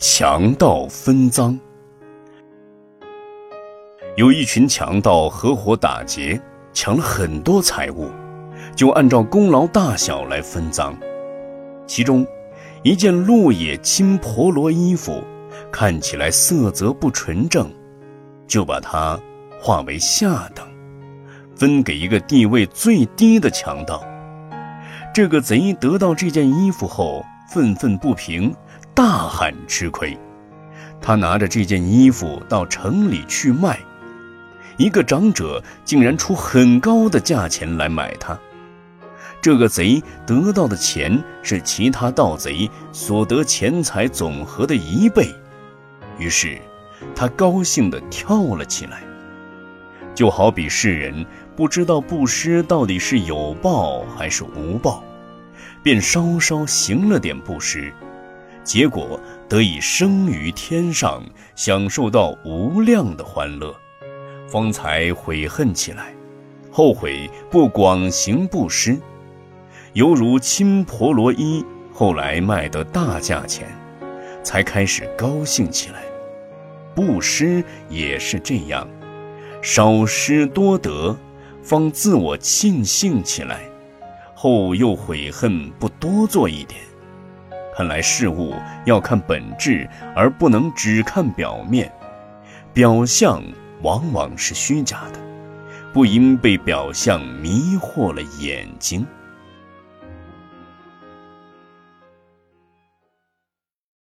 强盗分赃。有一群强盗合伙打劫，抢了很多财物，就按照功劳大小来分赃。其中，一件鹿野青婆罗衣服，看起来色泽不纯正，就把它划为下等，分给一个地位最低的强盗。这个贼得到这件衣服后，愤愤不平。大喊吃亏，他拿着这件衣服到城里去卖，一个长者竟然出很高的价钱来买它。这个贼得到的钱是其他盗贼所得钱财总和的一倍，于是他高兴地跳了起来，就好比世人不知道布施到底是有报还是无报，便稍稍行了点布施。结果得以生于天上，享受到无量的欢乐，方才悔恨起来，后悔不广行布施，犹如亲婆罗衣，后来卖得大价钱，才开始高兴起来。布施也是这样，少施多得，方自我庆幸起来，后又悔恨不多做一点。看来事物要看本质，而不能只看表面。表象往往是虚假的，不应被表象迷惑了眼睛。